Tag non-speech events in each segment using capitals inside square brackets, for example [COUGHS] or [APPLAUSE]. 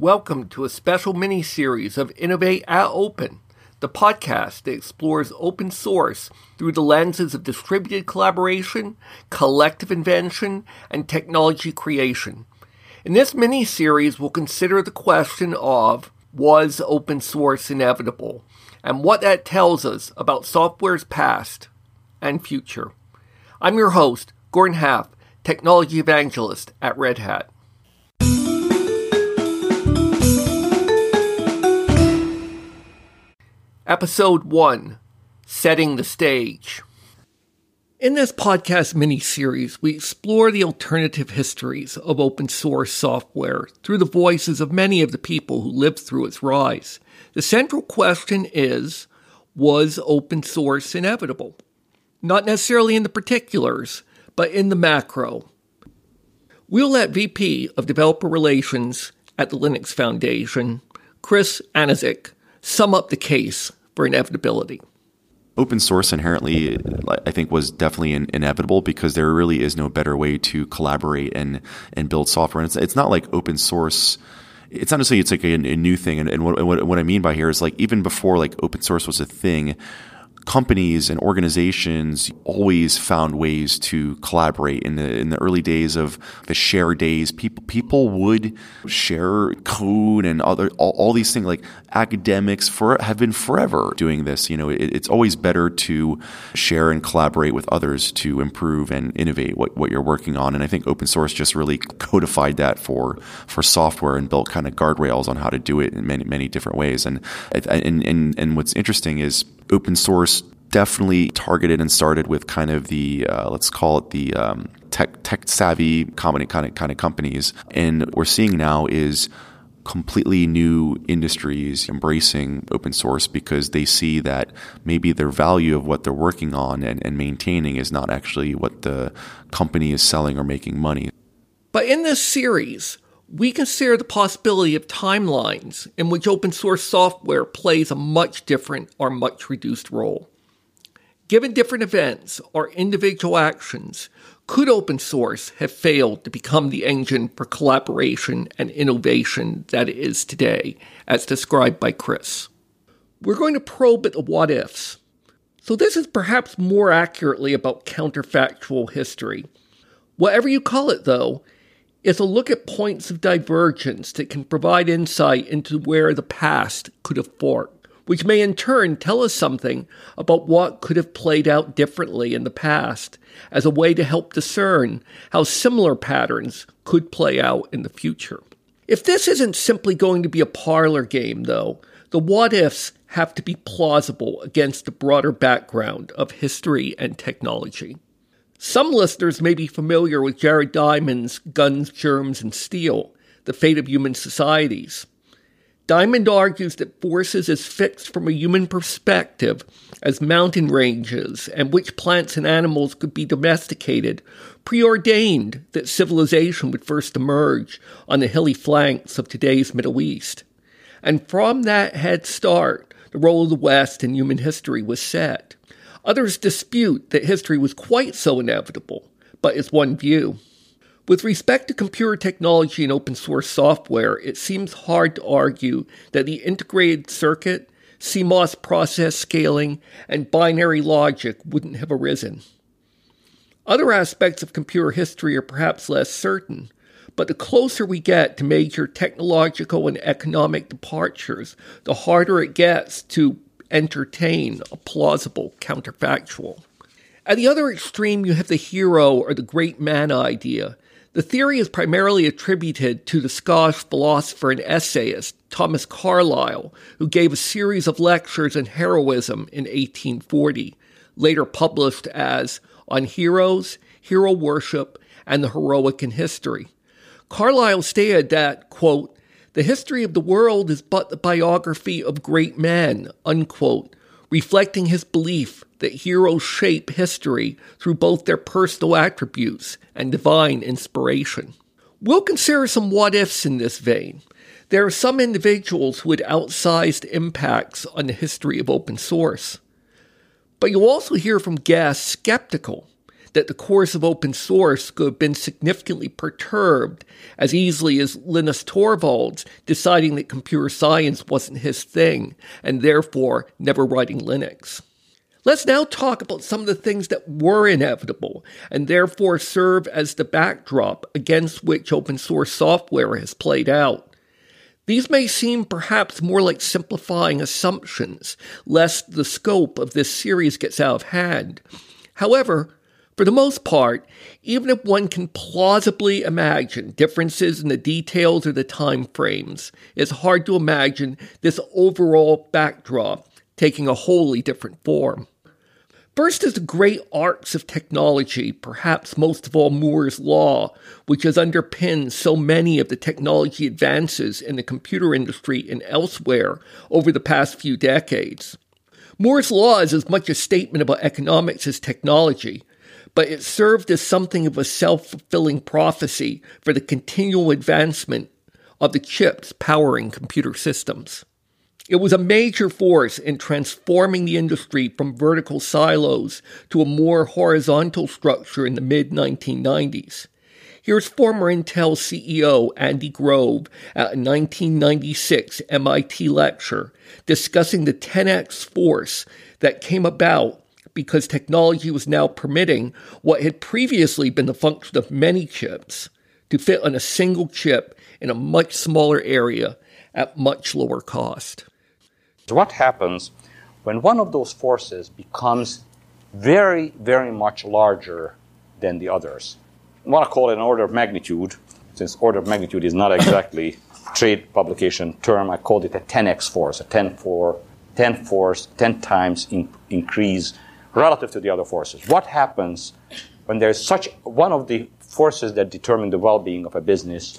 Welcome to a special mini series of Innovate at Open, the podcast that explores open source through the lenses of distributed collaboration, collective invention, and technology creation. In this mini series, we'll consider the question of was open source inevitable and what that tells us about software's past and future. I'm your host, Gordon Haff, technology evangelist at Red Hat. Episode 1 Setting the Stage. In this podcast mini series, we explore the alternative histories of open source software through the voices of many of the people who lived through its rise. The central question is Was open source inevitable? Not necessarily in the particulars, but in the macro. We'll let VP of Developer Relations at the Linux Foundation, Chris Aniszczyk, sum up the case for inevitability. Open source inherently, I think, was definitely in, inevitable because there really is no better way to collaborate and and build software. And it's it's not like open source. It's not necessarily it's like a, a new thing. And, and what, what what I mean by here is like even before like open source was a thing, companies and organizations always found ways to collaborate. In the in the early days of the share days people people would share code and other all, all these things like academics for have been forever doing this. You know it, it's always better to share and collaborate with others to improve and innovate what, what you're working on. And I think open source just really codified that for for software and built kind of guardrails on how to do it in many many different ways. And and and, and what's interesting is open source definitely targeted and started with kind of the uh, let's call it the um, tech tech savvy kind of kind of companies, and what we're seeing now is completely new industries embracing open source because they see that maybe their value of what they're working on and, and maintaining is not actually what the company is selling or making money. But in this series, we consider the possibility of timelines in which open source software plays a much different or much reduced role. Given different events or individual actions, could open source have failed to become the engine for collaboration and innovation that it is today, as described by Chris? We're going to probe at the what ifs. So, this is perhaps more accurately about counterfactual history. Whatever you call it, though, is a look at points of divergence that can provide insight into where the past could have forked, which may in turn tell us something about what could have played out differently in the past as a way to help discern how similar patterns could play out in the future. If this isn't simply going to be a parlor game, though, the what ifs have to be plausible against the broader background of history and technology. Some listeners may be familiar with Jared Diamond's Guns, Germs, and Steel The Fate of Human Societies. Diamond argues that forces as fixed from a human perspective as mountain ranges and which plants and animals could be domesticated preordained that civilization would first emerge on the hilly flanks of today's Middle East. And from that head start, the role of the West in human history was set. Others dispute that history was quite so inevitable, but it's one view. With respect to computer technology and open source software, it seems hard to argue that the integrated circuit, CMOS process scaling, and binary logic wouldn't have arisen. Other aspects of computer history are perhaps less certain, but the closer we get to major technological and economic departures, the harder it gets to entertain a plausible counterfactual. At the other extreme, you have the hero or the great man idea. The theory is primarily attributed to the Scottish philosopher and essayist Thomas Carlyle, who gave a series of lectures on heroism in 1840, later published as On Heroes, Hero Worship, and the Heroic in History. Carlyle stated that, quote, the history of the world is but the biography of great men, unquote, reflecting his belief that heroes shape history through both their personal attributes and divine inspiration. We'll consider some what ifs in this vein. There are some individuals who had outsized impacts on the history of open source. But you'll also hear from guests skeptical that the course of open source could have been significantly perturbed as easily as Linus Torvalds deciding that computer science wasn't his thing and therefore never writing Linux. Let's now talk about some of the things that were inevitable and therefore serve as the backdrop against which open source software has played out. These may seem perhaps more like simplifying assumptions, lest the scope of this series gets out of hand. However, for the most part, even if one can plausibly imagine differences in the details or the time frames, it's hard to imagine this overall backdrop taking a wholly different form. First is the great arcs of technology, perhaps most of all Moore's Law, which has underpinned so many of the technology advances in the computer industry and elsewhere over the past few decades. Moore's Law is as much a statement about economics as technology, but it served as something of a self fulfilling prophecy for the continual advancement of the chips powering computer systems. It was a major force in transforming the industry from vertical silos to a more horizontal structure in the mid 1990s. Here's former Intel CEO Andy Grove at a 1996 MIT lecture discussing the 10x force that came about because technology was now permitting what had previously been the function of many chips to fit on a single chip in a much smaller area at much lower cost. So what happens when one of those forces becomes very, very much larger than the others? I want to call it an order of magnitude, since order of magnitude is not exactly [COUGHS] trade publication term. I called it a 10x force, a 10 for 10 force, 10 times in, increase relative to the other forces. What happens when there's such one of the forces that determine the well-being of a business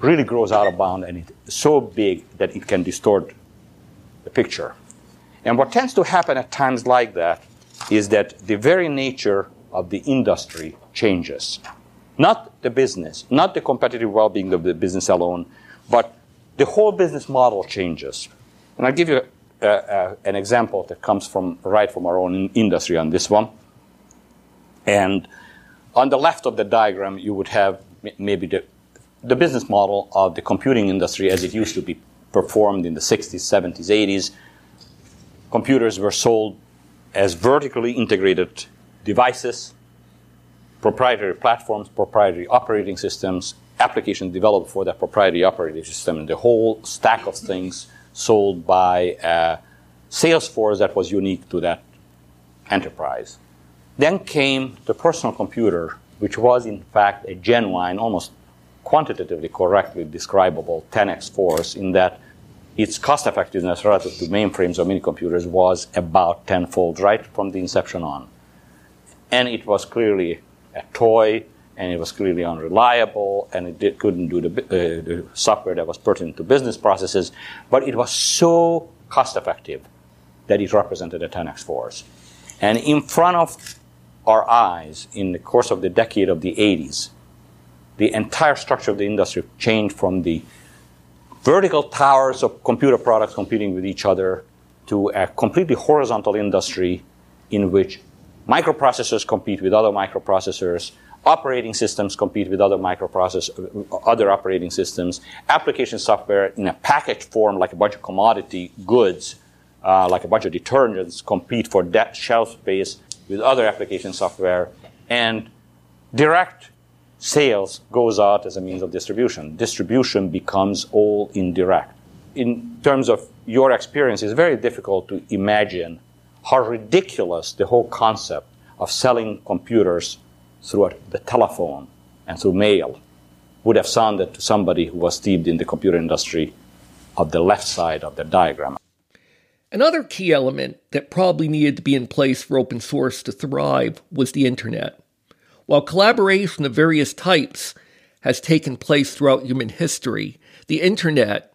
really grows out of bound and it's so big that it can distort the picture. And what tends to happen at times like that is that the very nature of the industry changes. Not the business, not the competitive well being of the business alone, but the whole business model changes. And I'll give you uh, uh, an example that comes from right from our own industry on this one. And on the left of the diagram, you would have maybe the, the business model of the computing industry as it used to be performed in the 60s, 70s, 80s. Computers were sold as vertically integrated devices, proprietary platforms, proprietary operating systems, applications developed for that proprietary operating system, and the whole stack of things sold by a sales force that was unique to that enterprise. Then came the personal computer, which was in fact a genuine, almost quantitatively correctly describable 10x force in that its cost effectiveness relative to mainframes or mini computers was about tenfold right from the inception on. And it was clearly a toy, and it was clearly unreliable, and it did, couldn't do the, uh, the software that was pertinent to business processes, but it was so cost effective that it represented a 10x force. And in front of our eyes, in the course of the decade of the 80s, the entire structure of the industry changed from the vertical towers of computer products competing with each other to a completely horizontal industry in which microprocessors compete with other microprocessors, operating systems compete with other microprocessors, other operating systems, application software in a packaged form like a bunch of commodity goods, uh, like a bunch of detergents compete for that shelf space with other application software, and direct sales goes out as a means of distribution. Distribution becomes all indirect. In terms of your experience, it's very difficult to imagine how ridiculous the whole concept of selling computers through the telephone and through mail would have sounded to somebody who was steeped in the computer industry of the left side of the diagram. Another key element that probably needed to be in place for open source to thrive was the internet. While collaboration of various types has taken place throughout human history, the internet,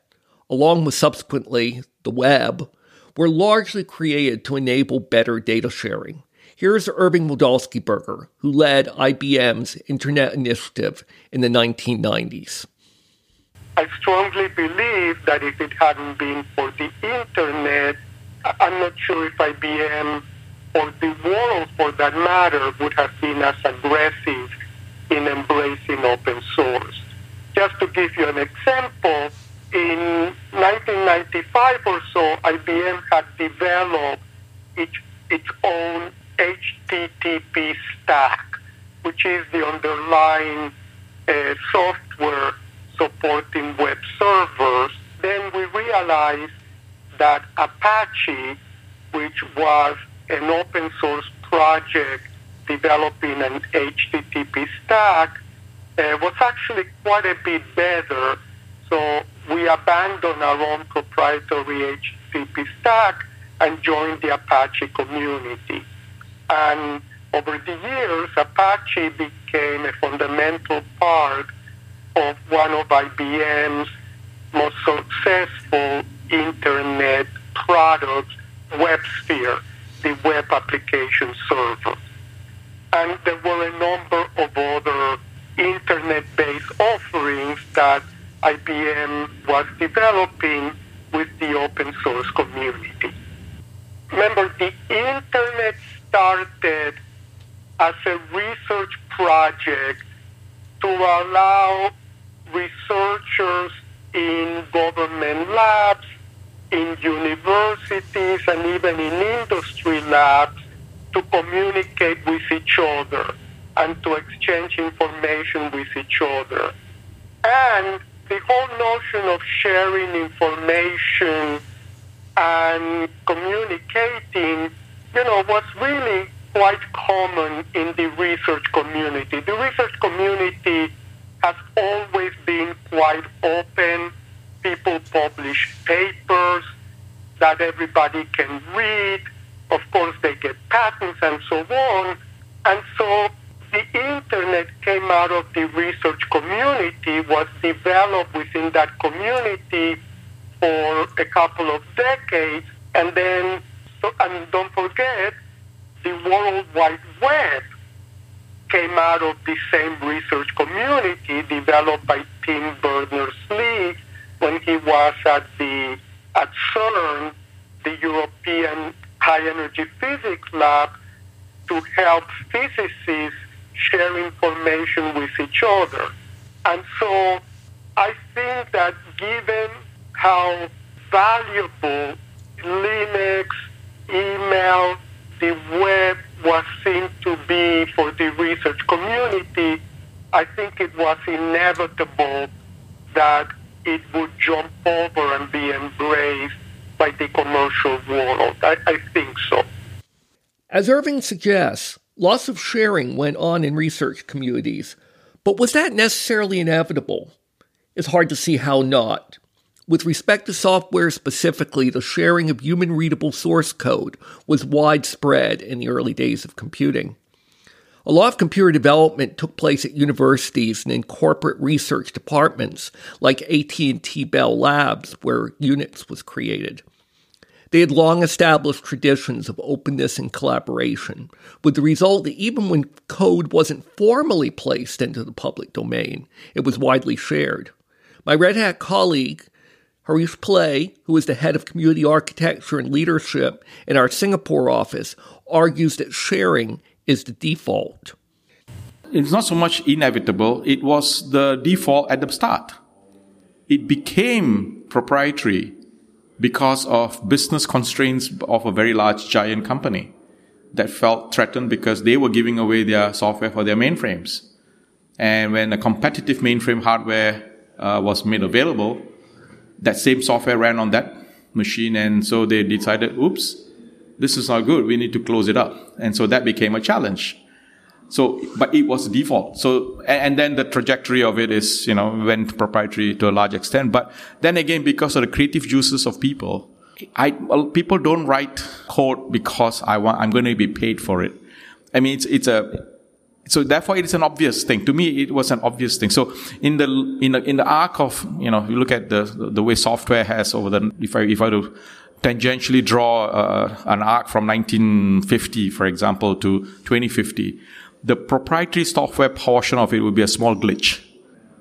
along with subsequently the web, were largely created to enable better data sharing. Here's Irving Wladawsky-Berger, who led IBM's Internet Initiative in the 1990s. I strongly believe that if it hadn't been for the internet, I'm not sure if IBM or the world for that matter would have been as aggressive in embracing open source. Just to give you an example, in 1995 or so, IBM had developed its, its own HTTP stack, which is the underlying uh, software supporting web servers. Then we realized that Apache, which was an open source project developing an HTTP stack, uh, was actually quite a bit better. So we abandoned our own proprietary HTTP stack and joined the Apache community. And over the years, Apache became a fundamental part of one of IBM's most successful internet products, WebSphere, the web application server. And there were a number of other internet-based offerings that IBM was developing with the open source community. Remember, the internet started as a research project to allow researchers in government labs, in universities, and even in industry labs to communicate with each other and to exchange information with each other. And the whole notion of sharing information and communicating, you know, was really quite common in the research community. The research community has always been quite open. People publish papers that everybody can read. Of course, they get patents and so on. And so the internet came out of the research community, was developed within that community for a couple of decades, and then, and don't forget, the World Wide Web came out of the same research community developed by Tim Berners-Lee when he was at the at CERN, the European High Energy Physics Lab, to help physicists share information with each other. And so I think that given how valuable Linux, email, the web was seen to be for the research community, I think it was inevitable that it would jump over and be embraced by the commercial world. I, I think so. As Irving suggests, lots of sharing went on in research communities, but was that necessarily inevitable? It's hard to see how not. With respect to software specifically, the sharing of human readable source code was widespread in the early days of computing. A lot of computer development took place at universities and in corporate research departments like AT&T Bell Labs where Unix was created. They had long established traditions of openness and collaboration, with the result that even when code wasn't formally placed into the public domain, it was widely shared. My Red Hat colleague Harish Pillai, who is the head of community architecture and leadership in our Singapore office, argues that sharing is the default. It's not so much inevitable, it was the default at the start. It became proprietary because of business constraints of a very large giant company that felt threatened because they were giving away their software for their mainframes. And when a competitive mainframe hardware uh, was made available, that same software ran on that machine. And so they decided, oops, this is not good. We need to close it up. And so that became a challenge. So, but it was default. So, and then the trajectory of it is, you know, went proprietary to a large extent. But then again, because of the creative juices of people, I, people don't write code because I want, I'm going to be paid for it. I mean, it's, it's a, so therefore it is an obvious thing. To me it was an obvious thing. So in the in the in the arc of you know you look at the the way software has over the if i if i do tangentially draw uh, an arc from 1950 for example to 2050 the proprietary software portion of it would be a small glitch.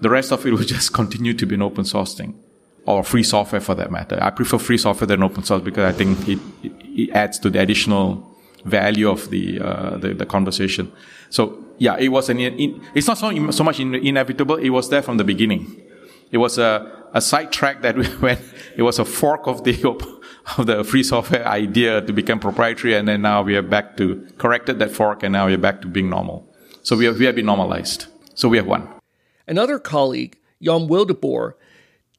The rest of it will [LAUGHS] just continue to be an open source thing or free software for that matter. I prefer free software than open source because i think it, it, it adds to the additional value of the, uh, the, the conversation. So yeah, it was an in, it's not so so much in, inevitable. It was there from the beginning. It was a a sidetrack that [LAUGHS] we went. It was a fork of the [LAUGHS] of the free software idea to become proprietary, and then now we are back to corrected that fork, and now we're back to being normal. So we have we have been normalized. So we have one. Another colleague, Jan Wildeboer,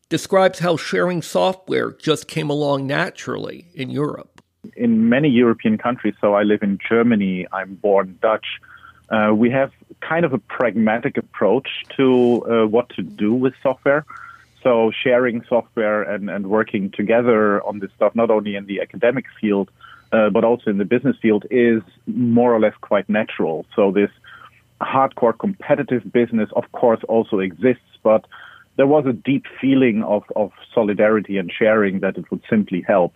describes how sharing software just came along naturally in Europe. In many European countries, so I live in Germany, I'm born Dutch, uh, we have kind of a pragmatic approach to uh, what to do with software. So sharing software and, and working together on this stuff, not only in the academic field, uh, but also in the business field, is more or less quite natural. So this hardcore competitive business, of course, also exists, but there was a deep feeling of, of solidarity and sharing that it would simply help.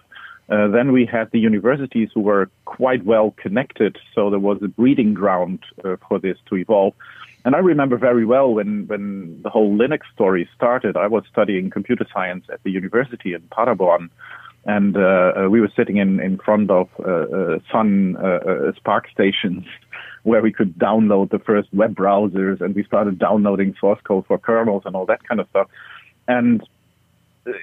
Uh, then we had the universities who were quite well connected, so there was a breeding ground uh, for this to evolve. And I remember very well when, when the whole Linux story started. I was studying computer science at the university in Paderborn, and uh, uh we were sitting in, in front of uh, Sun SPARC stations [LAUGHS] where we could download the first web browsers, and we started downloading source code for kernels and all that kind of stuff. And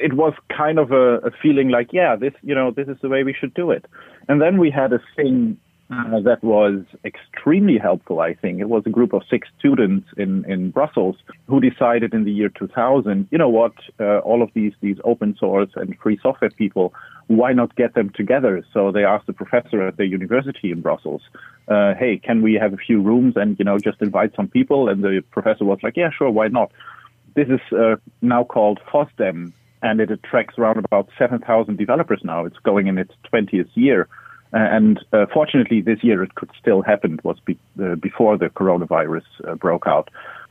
it was kind of a, a, feeling like, yeah, this, you know, this is the way we should do it. And then we had a thing uh, that was extremely helpful, I think. It was a group of six students in, in Brussels who decided in the year 2000, you know what, uh, all of these, these open source and free software people, why not get them together? So they asked the professor at the university in Brussels, uh, hey, can we have a few rooms and, you know, just invite some people? And the professor was like, yeah, sure, why not? This is uh, now called FOSDEM, and it attracts around about 7,000 developers now. It's going in its 20th year. Uh, and uh, fortunately, this year it could still happen. It was be, uh, before the coronavirus uh, broke out.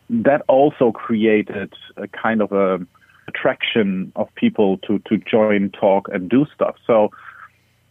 That also created a kind of a attraction of people to, to join, talk, and do stuff. So,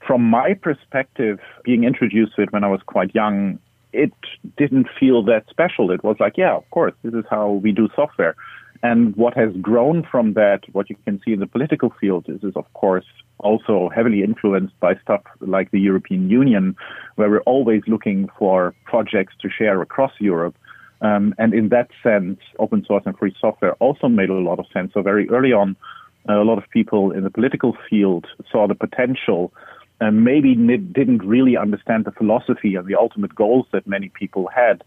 from my perspective, being introduced to it when I was quite young, it didn't feel that special. It was like, yeah, of course, this is how we do software. And what has grown from that, what you can see in the political field, is, is of course also heavily influenced by stuff like the European Union, where we're always looking for projects to share across Europe. Um, and in that sense, open source and free software also made a lot of sense. So very early on, a lot of people in the political field saw the potential and maybe didn't really understand the philosophy and the ultimate goals that many people had.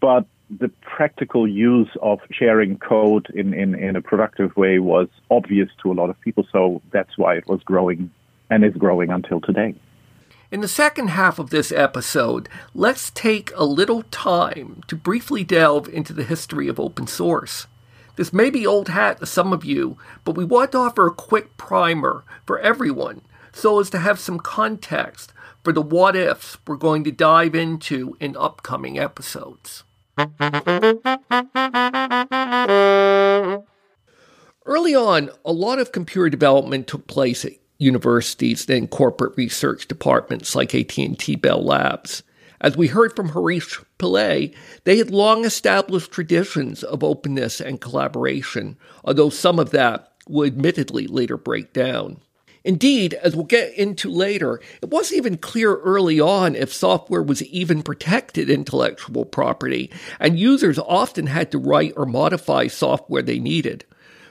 But the practical use of sharing code in, in, in a productive way was obvious to a lot of people. So that's why it was growing and is growing until today. In the second half of this episode, let's take a little time to briefly delve into the history of open source. This may be old hat to some of you, but we want to offer a quick primer for everyone so as to have some context for the what ifs we're going to dive into in upcoming episodes. Early on, a lot of computer development took place at universities and corporate research departments like AT&T Bell Labs. As we heard from Harish Pillai, they had long established traditions of openness and collaboration, although some of that would admittedly later break down. Indeed, as we'll get into later, it wasn't even clear early on if software was even protected intellectual property, and users often had to write or modify software they needed.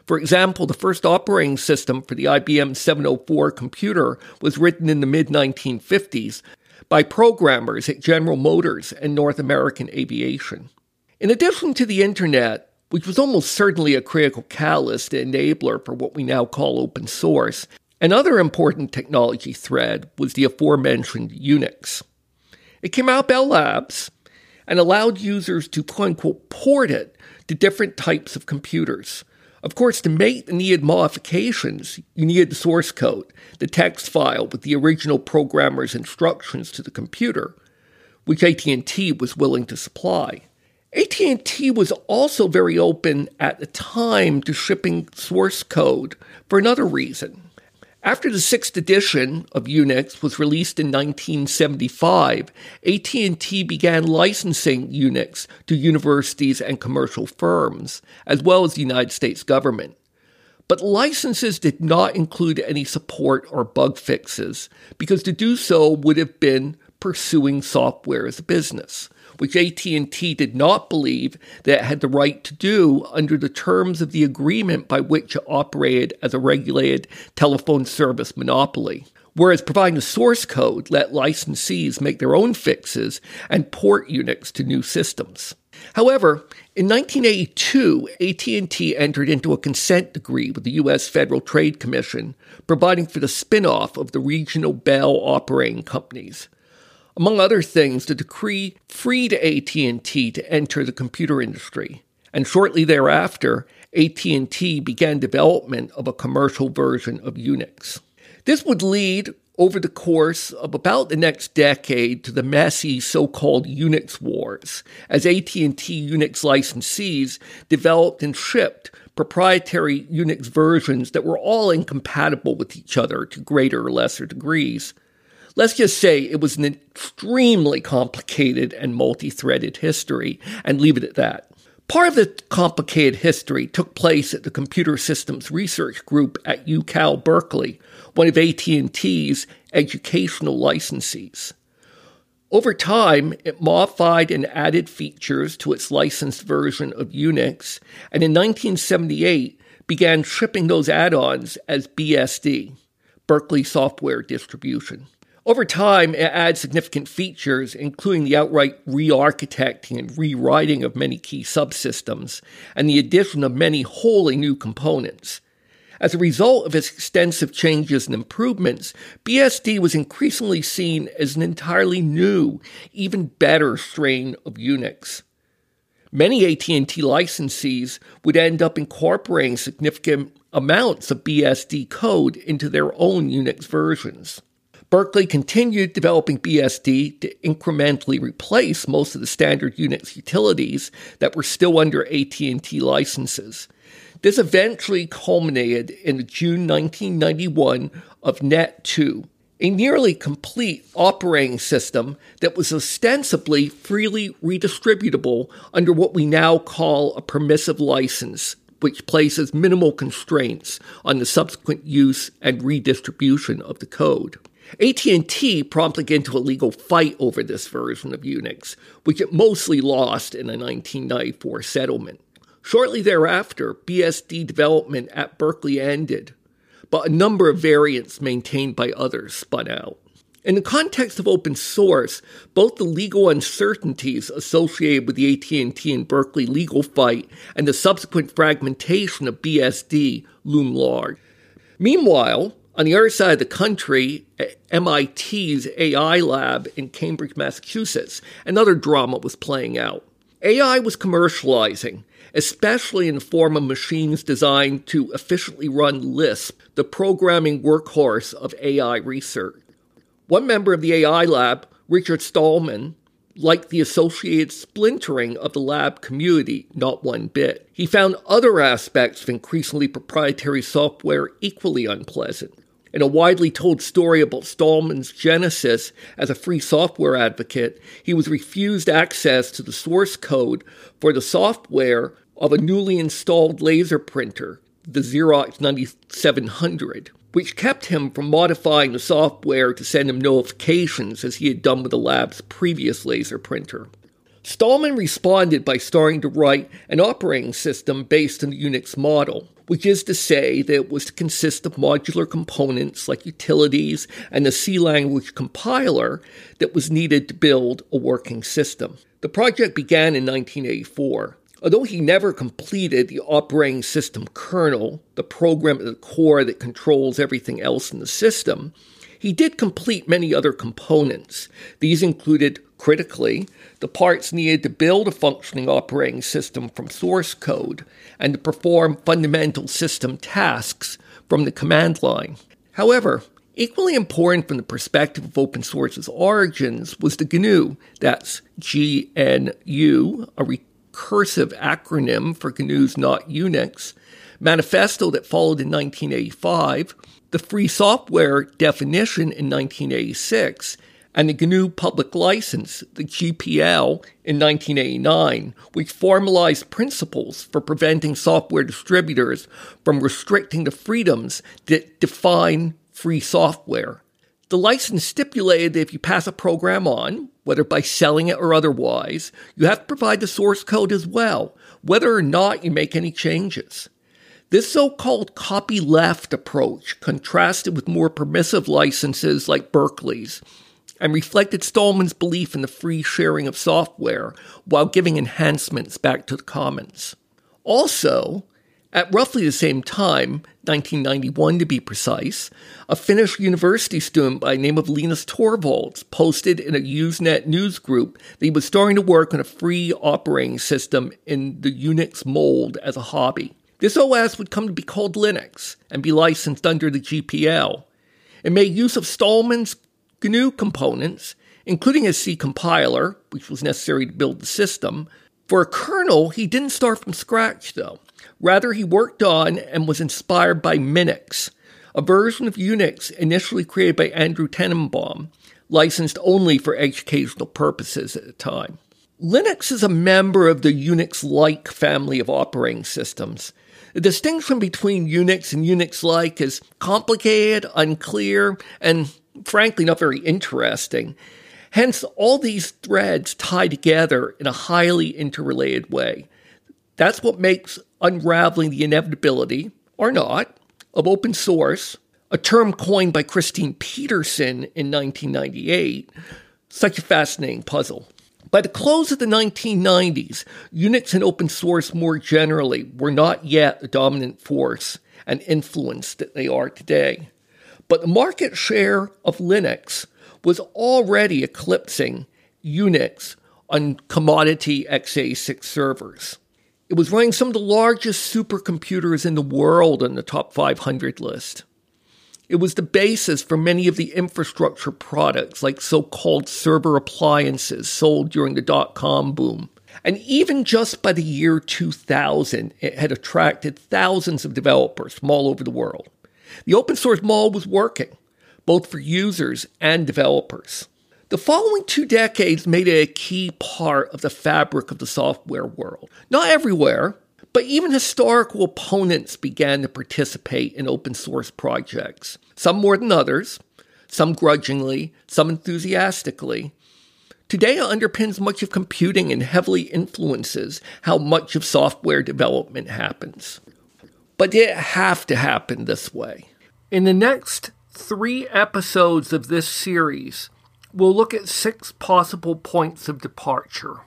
For example, the first operating system for the IBM 704 computer was written in the mid 1950s by programmers at General Motors and North American Aviation. In addition to the Internet, which was almost certainly a critical catalyst and enabler for what we now call open source, Another important technology thread was the aforementioned Unix. It came out Bell Labs and allowed users to quote unquote port it to different types of computers. Of course, to make the needed modifications, you needed the source code, the text file with the original programmer's instructions to the computer, which AT&T was willing to supply. AT&T was also very open at the time to shipping source code for another reason. After the sixth edition of Unix was released in 1975, AT&T began licensing Unix to universities and commercial firms, as well as the United States government. But licenses did not include any support or bug fixes, because to do so would have been pursuing software as a business, which AT&T did not believe that it had the right to do under the terms of the agreement by which it operated as a regulated telephone service monopoly. Whereas providing the source code let licensees make their own fixes and port Unix to new systems. However, in 1982, AT&T entered into a consent decree with the U.S. Federal Trade Commission, providing for the spin-off of the regional Bell operating companies. Among other things, the decree freed AT&T to enter the computer industry, and shortly thereafter, AT&T began development of a commercial version of Unix. This would lead over the course of about the next decade to the messy so-called Unix wars, as AT&T Unix licensees developed and shipped proprietary Unix versions that were all incompatible with each other to greater or lesser degrees. Let's just say it was an extremely complicated and multi-threaded history, and leave it at that. Part of the complicated history took place at the Computer Systems Research Group at UCal Berkeley, one of AT&T's educational licensees. Over time, it modified and added features to its licensed version of Unix, and in 1978 began shipping those add-ons as BSD, Berkeley Software Distribution. Over time, it adds significant features, including the outright re architecting and rewriting of many key subsystems, and the addition of many wholly new components. As a result of its extensive changes and improvements, BSD was increasingly seen as an entirely new, even better strain of Unix. Many AT&T licensees would end up incorporating significant amounts of BSD code into their own Unix versions. Berkeley continued developing BSD to incrementally replace most of the standard Unix utilities that were still under AT&T licenses. This eventually culminated in the June 1991 of Net2, a nearly complete operating system that was ostensibly freely redistributable under what we now call a permissive license, which places minimal constraints on the subsequent use and redistribution of the code. AT&T promptly got into a legal fight over this version of Unix, which it mostly lost in a 1994 settlement. Shortly thereafter, BSD development at Berkeley ended, but a number of variants maintained by others spun out. In the context of open source, both the legal uncertainties associated with the AT&T and Berkeley legal fight and the subsequent fragmentation of BSD loom large. Meanwhile, on the other side of the country, MIT's AI lab in Cambridge, Massachusetts, another drama was playing out. AI was commercializing, especially in the form of machines designed to efficiently run Lisp, the programming workhorse of AI research. One member of the AI lab, Richard Stallman, liked the associated splintering of the lab community not one bit. He found other aspects of increasingly proprietary software equally unpleasant. In a widely told story about Stallman's genesis as a free software advocate, he was refused access to the source code for the software of a newly installed laser printer, the Xerox 9700, which kept him from modifying the software to send him notifications as he had done with the lab's previous laser printer. Stallman responded by starting to write an operating system based on the Unix model, which is to say that it was to consist of modular components like utilities and the C language compiler that was needed to build a working system. The project began in 1984. Although he never completed the operating system kernel, the program at the core that controls everything else in the system, he did complete many other components. These included, critically, the parts needed to build a functioning operating system from source code and to perform fundamental system tasks from the command line. However, equally important from the perspective of open source's origins was the GNU, that's GNU, a recursive acronym for GNU's Not Unix, manifesto that followed in 1985, the free software definition in 1986, and the GNU Public License, the GPL, in 1989, which formalized principles for preventing software distributors from restricting the freedoms that define free software. The license stipulated that if you pass a program on, whether by selling it or otherwise, you have to provide the source code as well, whether or not you make any changes. This so called copyleft approach contrasted with more permissive licenses like Berkeley's and reflected Stallman's belief in the free sharing of software while giving enhancements back to the commons. Also, at roughly the same time, 1991 to be precise, a Finnish university student by the name of Linus Torvalds posted in a Usenet news group that he was starting to work on a free operating system in the Unix mold as a hobby. This OS would come to be called Linux and be licensed under the GPL. It made use of Stallman's GNU components, including a C compiler, which was necessary to build the system. For a kernel, he didn't start from scratch, though. Rather, he worked on and was inspired by Minix, a version of Unix initially created by Andrew Tanenbaum, licensed only for educational purposes at the time. Linux is a member of the Unix like family of operating systems. The distinction between Unix and Unix like is complicated, unclear, and frankly not very interesting. Hence, all these threads tie together in a highly interrelated way. That's what makes unraveling the inevitability, or not, of open source, a term coined by Christine Peterson in 1998, such a fascinating puzzle. By the close of the 1990s, Unix and open source more generally were not yet the dominant force and influence that they are today. But the market share of Linux was already eclipsing Unix on commodity x86 servers. It was running some of the largest supercomputers in the world on the top 500 list. It was the basis for many of the infrastructure products like so called server appliances sold during the dot com boom. And even just by the year 2000, it had attracted thousands of developers from all over the world. The open source model was working, both for users and developers. The following two decades made it a key part of the fabric of the software world. Not everywhere, but even historical opponents began to participate in open source projects, some more than others, some grudgingly, some enthusiastically. Today, it underpins much of computing and heavily influences how much of software development happens. But it have to happen this way? In the next three episodes of this series, we'll look at six possible points of departure.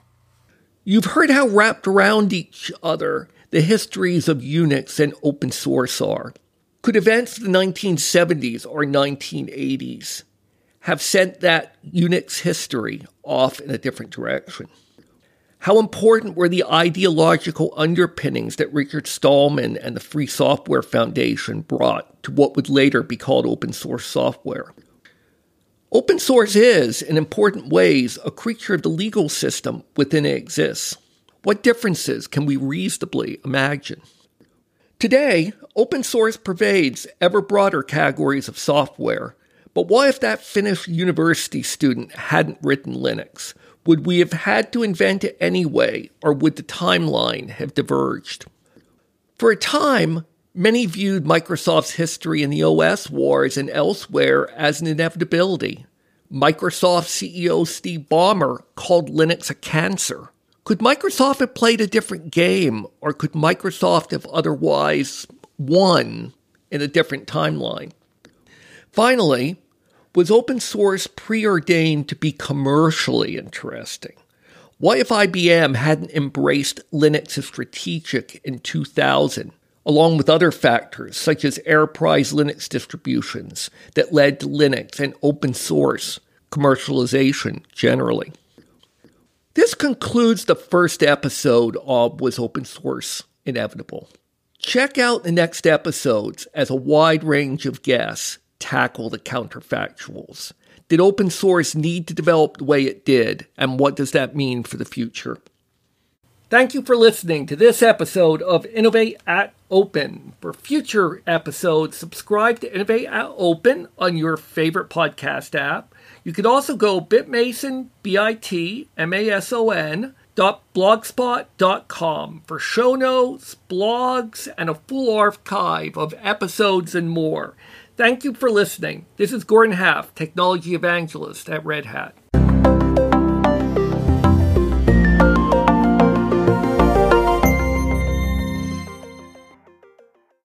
You've heard how wrapped around each other the histories of Unix and open source are. Could events of the 1970s or 1980s have sent that Unix history off in a different direction? How important were the ideological underpinnings that Richard Stallman and the Free Software Foundation brought to what would later be called open source software? Open source is, in important ways, a creature of the legal system within it exists. What differences can we reasonably imagine? Today, open source pervades ever broader categories of software. But what if that Finnish university student hadn't written Linux? Would we have had to invent it anyway, or would the timeline have diverged? For a time, Many viewed Microsoft's history in the OS wars and elsewhere as an inevitability. Microsoft CEO Steve Ballmer called Linux a cancer. Could Microsoft have played a different game, or could Microsoft have otherwise won in a different timeline? Finally, was open source preordained to be commercially interesting? What if IBM hadn't embraced Linux as strategic in 2000? along with other factors such as enterprise Linux distributions that led to Linux and open source commercialization generally. This concludes the first episode of Was Open Source Inevitable? Check out the next episodes as a wide range of guests tackle the counterfactuals. Did open source need to develop the way it did, and what does that mean for the future? Thank you for listening to this episode of Innovate at Open. For future episodes, subscribe to Innovate at Open on your favorite podcast app. You could also go bitmason, B-I-T-M-A-S-O-N, dot blogspot.com for show notes, blogs, and a full archive of episodes and more. Thank you for listening. This is Gordon Haff, Technology Evangelist at Red Hat.